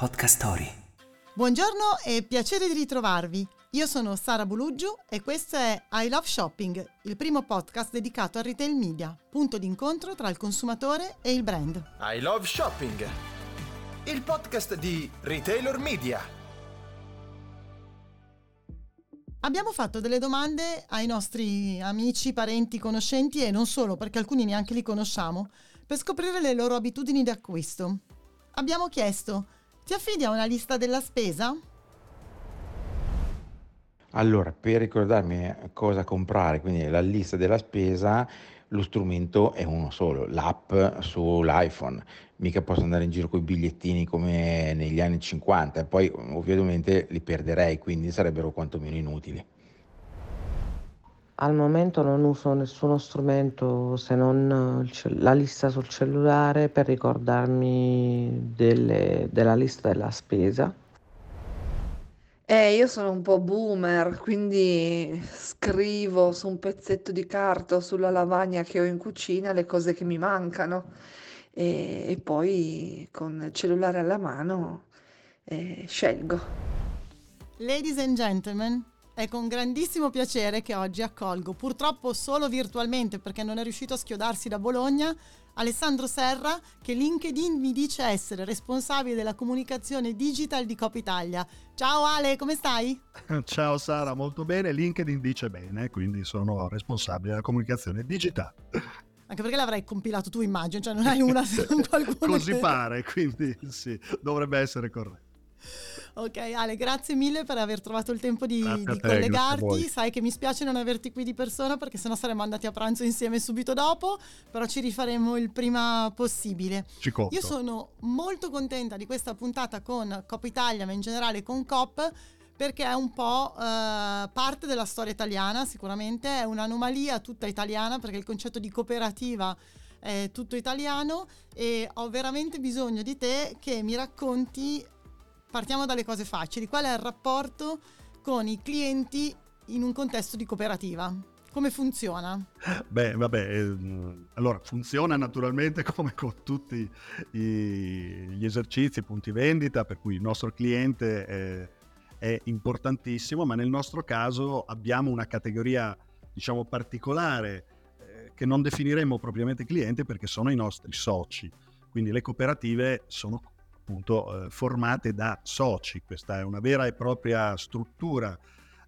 Podcast Story. Buongiorno e piacere di ritrovarvi. Io sono Sara Buluggiu e questo è I Love Shopping, il primo podcast dedicato al retail media, punto d'incontro tra il consumatore e il brand. I Love Shopping, il podcast di Retailer Media. Abbiamo fatto delle domande ai nostri amici, parenti, conoscenti e non solo, perché alcuni neanche li conosciamo, per scoprire le loro abitudini di acquisto. Abbiamo chiesto, ti affidi a una lista della spesa? Allora, per ricordarmi cosa comprare, quindi la lista della spesa, lo strumento è uno solo, l'app sull'iPhone. Mica posso andare in giro con i bigliettini come negli anni 50, poi ovviamente li perderei, quindi sarebbero quantomeno inutili. Al momento non uso nessuno strumento se non cell- la lista sul cellulare per ricordarmi delle- della lista della spesa. Eh, io sono un po' boomer, quindi scrivo su un pezzetto di carta o sulla lavagna che ho in cucina le cose che mi mancano e, e poi con il cellulare alla mano eh, scelgo. Ladies and gentlemen, è con grandissimo piacere che oggi accolgo, purtroppo solo virtualmente perché non è riuscito a schiodarsi da Bologna, Alessandro Serra, che LinkedIn mi dice essere responsabile della comunicazione digital di Cop Italia. Ciao Ale, come stai? Ciao Sara, molto bene. LinkedIn dice bene, quindi sono responsabile della comunicazione digitale. Anche perché l'avrai compilato tu, immagino, cioè non hai una qualcuno Così che- pare, quindi sì, dovrebbe essere corretto. Ok Ale, grazie mille per aver trovato il tempo di, di te, collegarti. Sai che mi spiace non averti qui di persona perché sennò saremmo andati a pranzo insieme subito dopo, però ci rifaremo il prima possibile. Ci conto. Io sono molto contenta di questa puntata con Cop Italia, ma in generale con Cop, perché è un po' eh, parte della storia italiana, sicuramente è un'anomalia tutta italiana perché il concetto di cooperativa è tutto italiano e ho veramente bisogno di te che mi racconti, partiamo dalle cose facili, qual è il rapporto con i clienti in un contesto di cooperativa? Come funziona? Beh, vabbè, ehm, allora funziona naturalmente come con tutti i- gli esercizi, punti vendita, per cui il nostro cliente è, è importantissimo, ma nel nostro caso abbiamo una categoria, diciamo, particolare eh, che non definiremmo propriamente cliente perché sono i nostri soci. Quindi le cooperative sono appunto eh, formate da soci, questa è una vera e propria struttura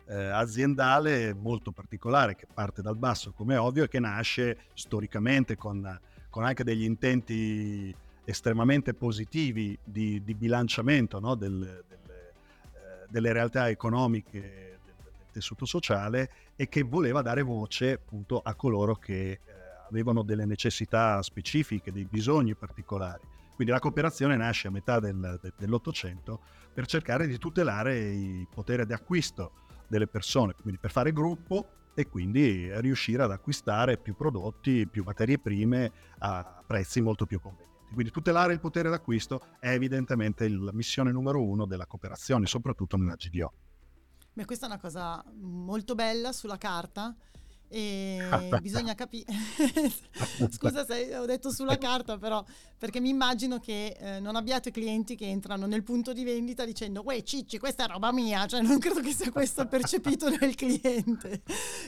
eh, aziendale molto particolare che parte dal basso come ovvio e che nasce storicamente con, con anche degli intenti estremamente positivi di, di bilanciamento no, del- delle, eh, delle realtà economiche del, del tessuto sociale e che voleva dare voce appunto a coloro che eh, avevano delle necessità specifiche, dei bisogni particolari. Quindi la cooperazione nasce a metà del- de- dell'Ottocento per cercare di tutelare il potere di acquisto delle persone, quindi per fare gruppo e quindi riuscire ad acquistare più prodotti, più materie prime a prezzi molto più convenienti. Quindi tutelare il potere d'acquisto è evidentemente la missione numero uno della cooperazione, soprattutto nella GDO. Beh, questa è una cosa molto bella sulla carta e bisogna capire. Scusa se ho detto sulla carta, però, perché mi immagino che eh, non abbiate clienti che entrano nel punto di vendita dicendo Uè, Cicci, questa è roba mia, cioè non credo che sia questo percepito nel cliente.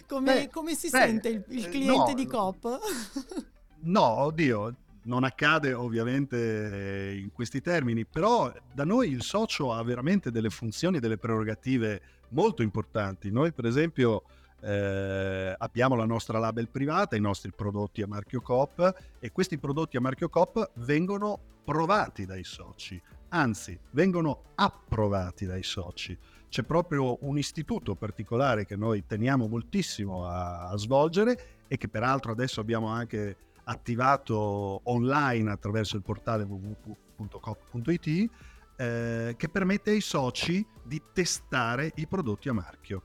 Come, Beh, come si beh, sente il, il eh, cliente no, di Coop? No, oddio, non accade ovviamente in questi termini, però da noi il socio ha veramente delle funzioni e delle prerogative molto importanti. Noi per esempio eh, abbiamo la nostra label privata, i nostri prodotti a marchio Coop e questi prodotti a marchio Coop vengono provati dai soci, anzi vengono approvati dai soci. C'è proprio un istituto particolare che noi teniamo moltissimo a, a svolgere e che peraltro adesso abbiamo anche attivato online attraverso il portale www.coop.it eh, che permette ai soci di testare i prodotti a marchio.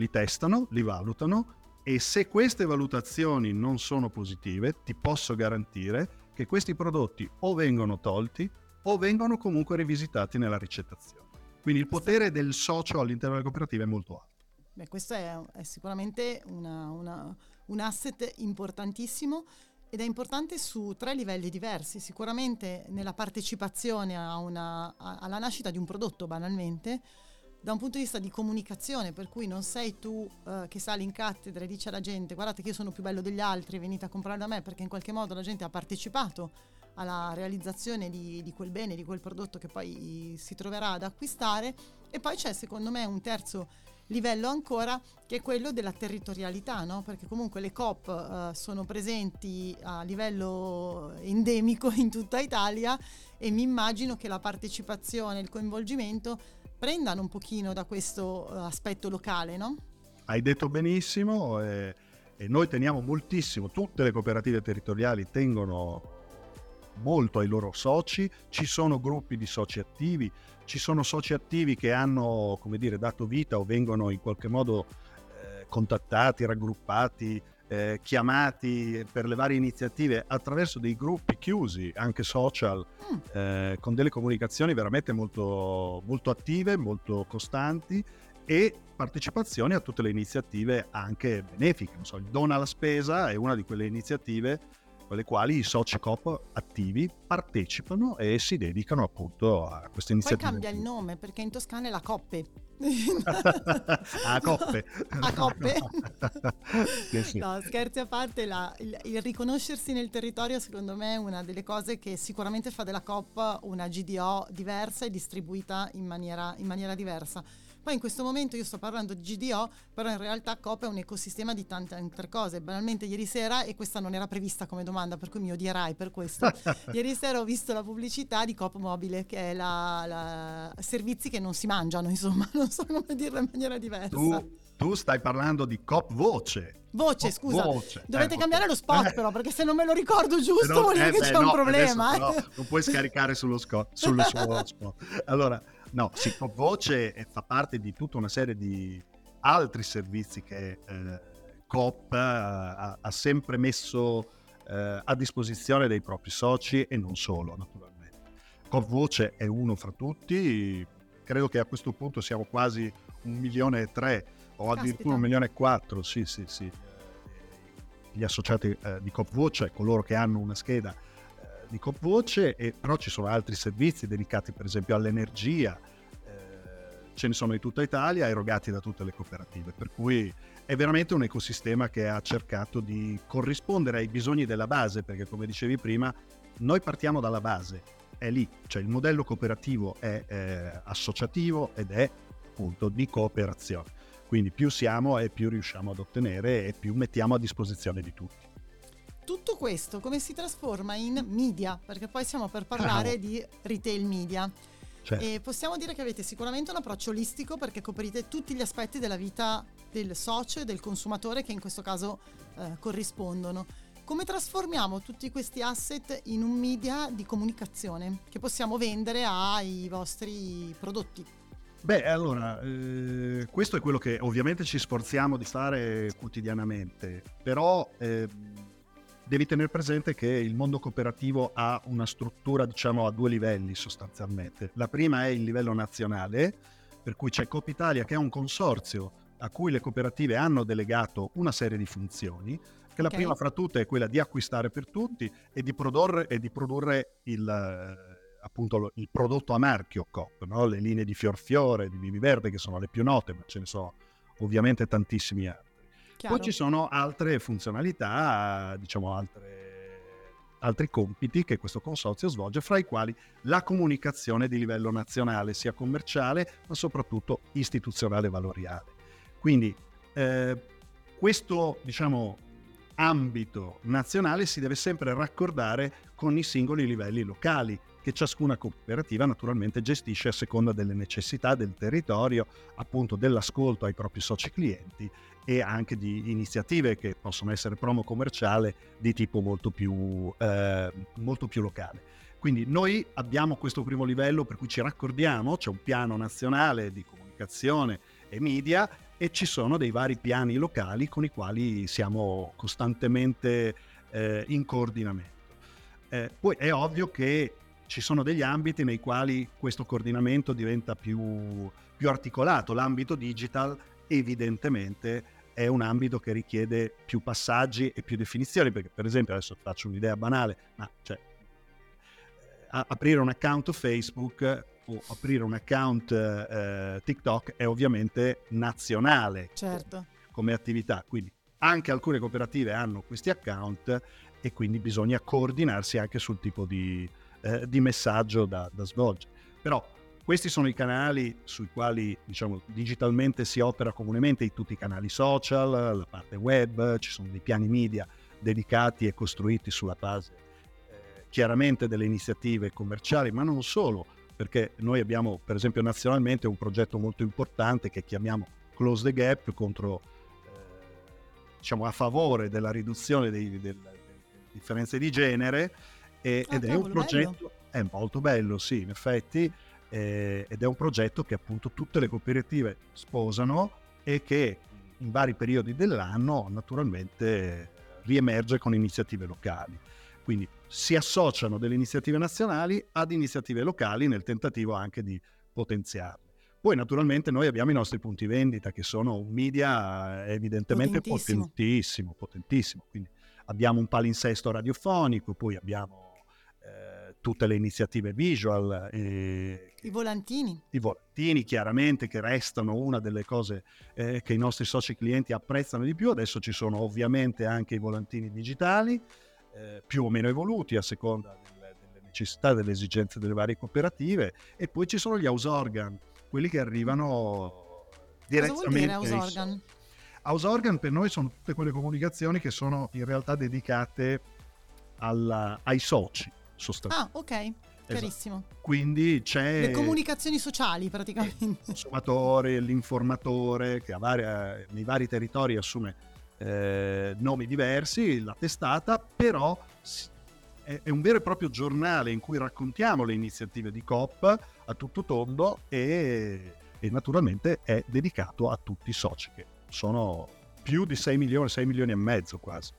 Li testano, li valutano e se queste valutazioni non sono positive, ti posso garantire che questi prodotti o vengono tolti o vengono comunque rivisitati nella ricettazione. Quindi il potere del socio all'interno della cooperativa è molto alto. Beh, questo è, è sicuramente una- una- un asset importantissimo ed è importante su tre livelli diversi, sicuramente nella partecipazione una, a, alla nascita di un prodotto banalmente, da un punto di vista di comunicazione, per cui non sei tu uh, che sali in cattedra e dici alla gente guardate che io sono più bello degli altri, venite a comprare da me perché in qualche modo la gente ha partecipato alla realizzazione di, di quel bene, di quel prodotto che poi si troverà ad acquistare e poi c'è secondo me un terzo livello ancora che è quello della territorialità, no? perché comunque le COP uh, sono presenti a livello endemico in tutta Italia e mi immagino che la partecipazione, il coinvolgimento prendano un pochino da questo uh, aspetto locale, no? Hai detto benissimo e, e noi teniamo moltissimo, tutte le cooperative territoriali tengono molto ai loro soci, ci sono gruppi di soci attivi, ci sono soci attivi che hanno, come dire, dato vita o vengono in qualche modo eh, contattati, raggruppati, eh, chiamati per le varie iniziative attraverso dei gruppi chiusi, anche social, mm. eh, con delle comunicazioni veramente molto, molto attive, molto costanti e partecipazione a tutte le iniziative anche benefiche. Non so, il Dona alla spesa è una di quelle iniziative con le quali i soci COP attivi partecipano e si dedicano appunto a queste iniziative. Poi cambia il nome perché in Toscana è la Coppe. a coppe. A coppe. No, scherzi a parte, la, il, il, riconoscersi nel territorio secondo me è una delle cose che sicuramente fa della COP una GDO diversa e distribuita in maniera, in maniera diversa poi in questo momento io sto parlando di GDO, però in realtà COP è un ecosistema di tante altre cose. Banalmente ieri sera, e questa non era prevista come domanda, per cui mi odierai per questo, ieri sera ho visto la pubblicità di Coop Mobile, che è la, la servizi che non si mangiano, insomma, non so come dirlo in maniera diversa. Tu, tu stai parlando di Coop Voce. Voce, Cop scusa. Voce. Dovete eh, cambiare lo spot eh. però, perché se non me lo ricordo giusto però, vuol dire eh, che beh, c'è no, un problema. Adesso, eh. non puoi scaricare sullo, sco- sullo suo spot. Allora, No, sì, Top Voce fa parte di tutta una serie di altri servizi che eh, Coop ha, ha, sempre messo eh, a disposizione dei propri soci e non solo, naturalmente. Coop Voce è uno fra tutti, credo che a questo punto siamo quasi un milione e tre o addirittura un milione e quattro, sì, sì, sì. Gli associati eh, di Coop Voce, coloro che hanno una scheda di Copvoce, e, però ci sono altri servizi dedicati per esempio all'energia, eh, ce ne sono in tutta Italia, erogati da tutte le cooperative, per cui è veramente un ecosistema che ha cercato di corrispondere ai bisogni della base, perché come dicevi prima, noi partiamo dalla base, è lì, cioè il modello cooperativo è eh, associativo ed è appunto di cooperazione. Quindi più siamo e più riusciamo ad ottenere e più mettiamo a disposizione di tutti tutto questo come si trasforma in media? Perché poi siamo per parlare oh. di retail media. Certo. E possiamo dire che avete sicuramente un approccio olistico perché coprite tutti gli aspetti della vita del socio e del consumatore che in questo caso eh, corrispondono. Come trasformiamo tutti questi asset in un media di comunicazione che possiamo vendere ai vostri prodotti? Beh, allora, eh, questo è quello che ovviamente ci sforziamo di fare quotidianamente, però eh, devi tenere presente che il mondo cooperativo ha una struttura, diciamo, a due livelli sostanzialmente. La prima è il livello nazionale, per cui c'è Coop Italia che è un consorzio a cui le cooperative hanno delegato una serie di funzioni, che la okay. prima fra tutte è quella di acquistare per tutti e di produrre, e di produrre il, eh, appunto, il prodotto a marchio Coop, no? le linee di Fior Fiore, di Vivi Verde che sono le più note, ma ce ne sono ovviamente tantissimi altri. Chiaro. Poi ci sono altre funzionalità, diciamo altre, altri compiti che questo consorzio svolge, fra i quali la comunicazione di livello nazionale, sia commerciale ma soprattutto istituzionale e valoriale. Quindi eh, questo diciamo, ambito nazionale si deve sempre raccordare con i singoli livelli locali che ciascuna cooperativa naturalmente gestisce a seconda delle necessità del territorio, appunto dell'ascolto ai propri soci clienti e anche di iniziative che possono essere promo commerciale di tipo molto più, eh, molto più locale. Quindi noi abbiamo questo primo livello per cui ci raccordiamo, c'è un piano nazionale di comunicazione e media e ci sono dei vari piani locali con i quali siamo costantemente eh, in coordinamento. Eh, poi è ovvio che ci sono degli ambiti nei quali questo coordinamento diventa più, più articolato. L'ambito digital evidentemente è un ambito che richiede più passaggi e più definizioni, perché per esempio adesso faccio un'idea banale, ma cioè, aprire un account Facebook o aprire un account eh, TikTok è ovviamente nazionale certo. come attività, quindi anche alcune cooperative hanno questi account e quindi bisogna coordinarsi anche sul tipo di, eh, di messaggio da, da svolgere. Però questi sono i canali sui quali diciamo, digitalmente si opera comunemente, tutti i canali social, la parte web, ci sono dei piani media dedicati e costruiti sulla base eh, chiaramente delle iniziative commerciali, ma non solo, perché noi abbiamo per esempio nazionalmente un progetto molto importante che chiamiamo Close the Gap contro, eh, diciamo, a favore della riduzione delle differenze di genere e, ah, ed è un progetto, bello. è molto bello sì in effetti, eh, ed è un progetto che appunto tutte le cooperative sposano e che in vari periodi dell'anno naturalmente riemerge con iniziative locali. Quindi si associano delle iniziative nazionali ad iniziative locali nel tentativo anche di potenziarle. Poi naturalmente noi abbiamo i nostri punti vendita che sono un media evidentemente potentissimo, potentissimo. potentissimo. Quindi abbiamo un palinsesto radiofonico, poi abbiamo tutte le iniziative visual. Eh, I volantini. I volantini, chiaramente, che restano una delle cose eh, che i nostri soci clienti apprezzano di più. Adesso ci sono ovviamente anche i volantini digitali, eh, più o meno evoluti a seconda delle, delle necessità, delle esigenze delle varie cooperative. E poi ci sono gli house organ, quelli che arrivano direttamente. Cosa house organ? House organ per noi sono tutte quelle comunicazioni che sono in realtà dedicate alla, ai soci sostanzialmente. Ah, ok. Chiarissimo. Esatto. Quindi c'è... Le comunicazioni sociali praticamente. Il consumatore, l'informatore che varia, nei vari territori assume eh, nomi diversi, la testata, però è, è, un vero e proprio giornale in cui raccontiamo le iniziative di COP a tutto tondo e, e naturalmente è dedicato a tutti i soci che sono più di 6 milioni, 6 milioni e mezzo quasi.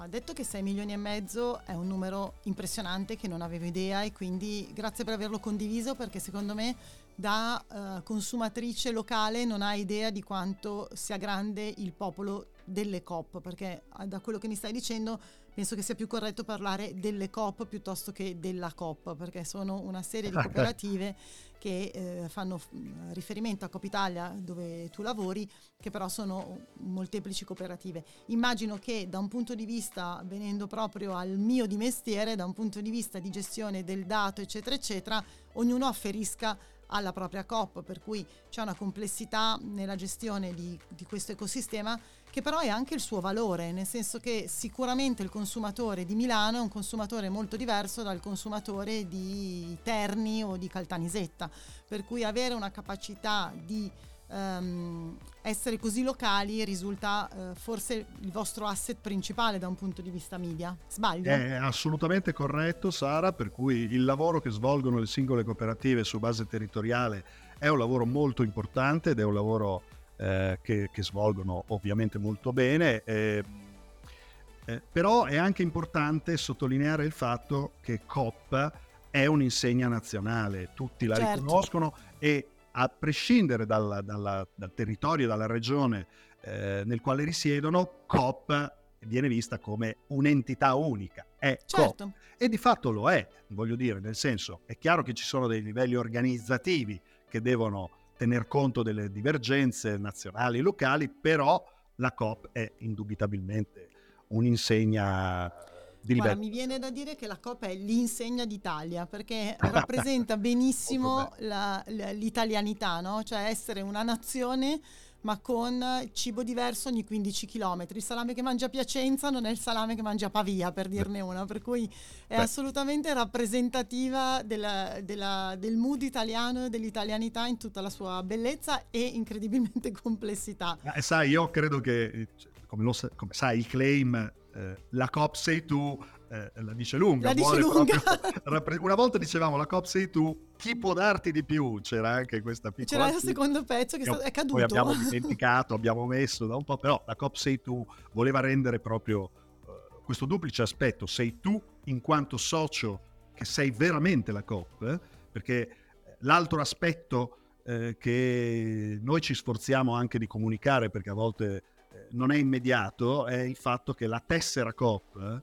Ha detto che 6 milioni e mezzo è un numero impressionante che non avevo idea e quindi grazie per averlo condiviso perché secondo me da uh, consumatrice locale non ha idea di quanto sia grande il popolo delle COP perché ah, da quello che mi stai dicendo penso che sia più corretto parlare delle COP piuttosto che della COP perché sono una serie di cooperative che eh, fanno mm, riferimento a Cop Italia dove tu lavori, che però sono molteplici cooperative. Immagino che da un punto di vista, venendo proprio al mio di mestiere, da un punto di vista di gestione del dato, eccetera, eccetera, ognuno afferisca alla propria COP, per cui c'è una complessità nella gestione di, di questo ecosistema che però è anche il suo valore, nel senso che sicuramente il consumatore di Milano è un consumatore molto diverso dal consumatore di Terni o di Caltanissetta, per cui avere una capacità di um, essere così locali risulta uh, forse il vostro asset principale da un punto di vista media. Sbaglio? È assolutamente corretto Sara, per cui il lavoro che svolgono le singole cooperative su base territoriale è un lavoro molto importante ed è un lavoro eh, che, che, svolgono ovviamente molto bene. Eh, eh, però è anche importante sottolineare il fatto che COP è un'insegna nazionale, tutti la certo. riconoscono e a prescindere dalla, dalla, dal territorio, dalla regione eh, nel quale risiedono, COP viene vista come un'entità unica, è certo. COP. E di fatto lo è, voglio dire, nel senso, è chiaro che ci sono dei livelli organizzativi che devono tener conto delle divergenze nazionali e locali, però la COP è indubitabilmente un'insegna di. Guarda, mi viene da dire che la COP è l'insegna d'Italia perché rappresenta benissimo la, l'italianità, no? cioè essere una nazione ma con cibo diverso ogni 15 km. Il salame che mangia Piacenza non è il salame che mangia Pavia, per dirne una, per cui è Beh. assolutamente rappresentativa della, della, del mood italiano e dell'italianità in tutta la sua bellezza e incredibilmente complessità. Eh, sai, io credo che, come, lo, come sai, il claim eh, la COP sei tu eh, la dice lunga. La dice lunga. Proprio, una volta dicevamo la COP sei tu, chi può darti di più? C'era anche questa piccola... C'era il secondo pezzo che è caduto. Poi abbiamo dimenticato, abbiamo messo da un po', però la COP sei tu voleva rendere proprio uh, questo duplice aspetto, sei tu in quanto socio che sei veramente la COP, eh? perché l'altro aspetto eh, che noi ci sforziamo anche di comunicare, perché a volte eh, non è immediato è il fatto che la tessera COP,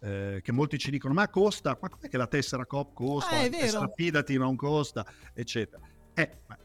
eh, che molti ci dicono ma costa, ma com'è che la tessera COP costa? Ah, è vero. Fidati non costa, eccetera. Eh, ma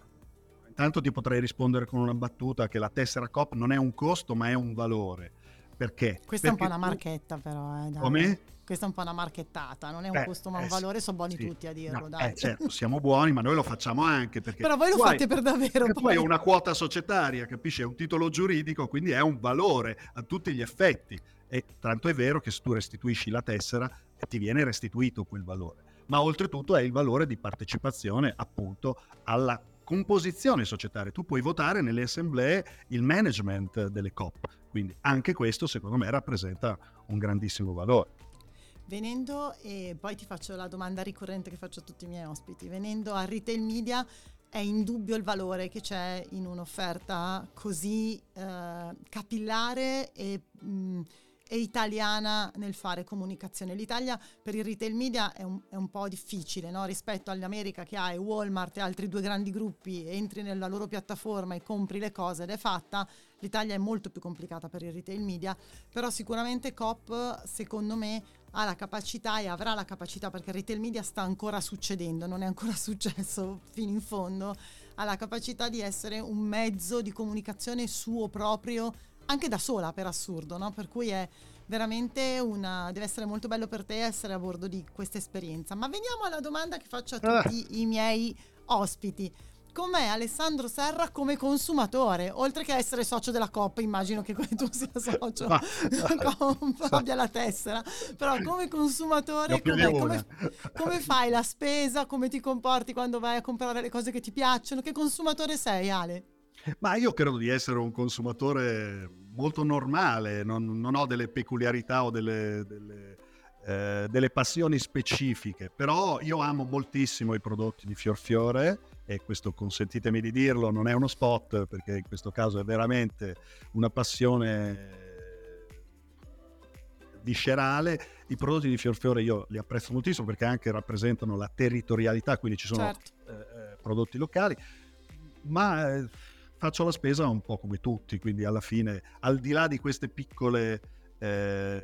intanto ti potrei rispondere con una battuta che la tessera COP non è un costo ma è un valore. Perché? Questa Perché è un po' una tu- marchetta però. Eh. Come? Questa è un po' una marchettata, non è un Eh, costo ma un eh, valore, sono buoni sì. tutti a dirlo, No, dai. eh, certo, siamo buoni, ma noi lo facciamo anche perché Però voi lo tu hai- fate per davvero. tu poi. hai una quota societaria, capisci? È un titolo giuridico, quindi è un valore a tutti gli effetti. E tanto è vero che se tu restituisci la tessera, eh, ti viene restituito quel valore. Ma oltretutto è il valore di partecipazione appunto alla composizione societaria. Tu puoi votare nelle assemblee il management delle COP, quindi anche questo secondo me rappresenta un grandissimo valore. Venendo, e poi ti faccio la domanda ricorrente che faccio a tutti i miei ospiti, venendo al retail media è indubbio il valore che c'è in un'offerta così eh, capillare e, mh, e italiana nel fare comunicazione. L'Italia per il retail media è un, è un po' difficile no? rispetto all'America che ha e Walmart e altri due grandi gruppi, entri nella loro piattaforma e compri le cose ed è fatta. L'Italia è molto più complicata per il retail media, però sicuramente COP secondo me ha la capacità e avrà la capacità perché il retail media sta ancora succedendo, non è ancora successo fino in fondo, ha la capacità di essere un mezzo di comunicazione suo proprio anche da sola per assurdo, no? Per cui è veramente una deve essere molto bello per te essere a bordo di questa esperienza. Ma veniamo alla domanda che faccio a Ah. tutti i miei ospiti. Com'è Alessandro Serra come consumatore? Oltre che essere socio della Coppa, immagino che tu sia socio, Ma- abbia la tessera, però come consumatore come, come fai la spesa? Come ti comporti quando vai a comprare le cose che ti piacciono? Che consumatore sei Ale? Ma io credo di essere un consumatore molto normale, non, non ho delle peculiarità o delle, delle, eh, delle passioni specifiche, però io amo moltissimo i prodotti di Fiorfiore e questo consentitemi di dirlo, non è uno spot perché in questo caso è veramente una passione viscerale. I prodotti di Fiorfiore io li apprezzo moltissimo perché anche rappresentano la territorialità, quindi ci sono Certo. eh, eh, prodotti locali, ma eh, faccio la spesa un po' come tutti, quindi alla fine, al di là di queste piccole, eh,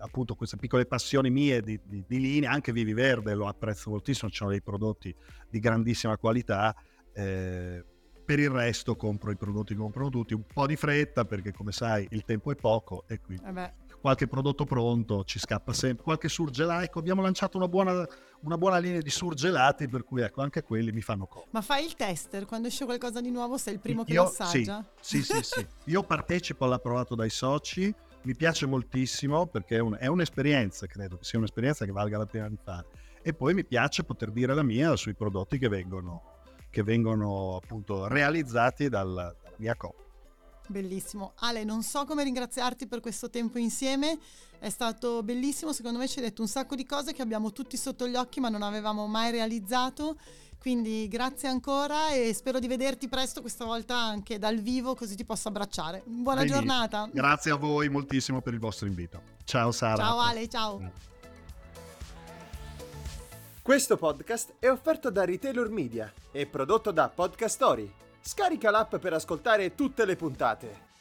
appunto, queste piccole passioni mie di, di- di linea, anche Vivi Verde lo apprezzo moltissimo, ci sono dei prodotti di grandissima qualità. eh, per il resto compro i prodotti che comprano tutti, un po' di fretta perché come sai il tempo è poco e quindi Eh qualche prodotto pronto ci scappa sempre, qualche surgelato, ecco abbiamo lanciato una buona, una buona linea di surgelati per cui ecco anche quelli mi fanno comodo. ma fai il tester quando esce qualcosa di nuovo? Sei il primo che Io- lo assaggia? Sì, sì, sì. Io partecipo all'approvato dai soci, mi piace moltissimo perché è, un- è un'esperienza, credo che sia un'esperienza che valga la pena di fare. E poi mi piace poter dire la mia sui prodotti che vengono, che vengono appunto realizzati dal- dalla mia coppia. Bellissimo. Ale, non so come ringraziarti per questo tempo insieme, è stato bellissimo, secondo me ci hai detto un sacco di cose che abbiamo tutti sotto gli occhi ma non avevamo mai realizzato, quindi grazie ancora e spero di vederti presto questa volta anche dal vivo così ti posso abbracciare. Buona Benissimo. giornata. Grazie a voi moltissimo per il vostro invito. Ciao Sara. Ciao Ale, ciao. Questo podcast è offerto da Retailer Media e prodotto da Podcast Story. Scarica l'app per ascoltare tutte le puntate.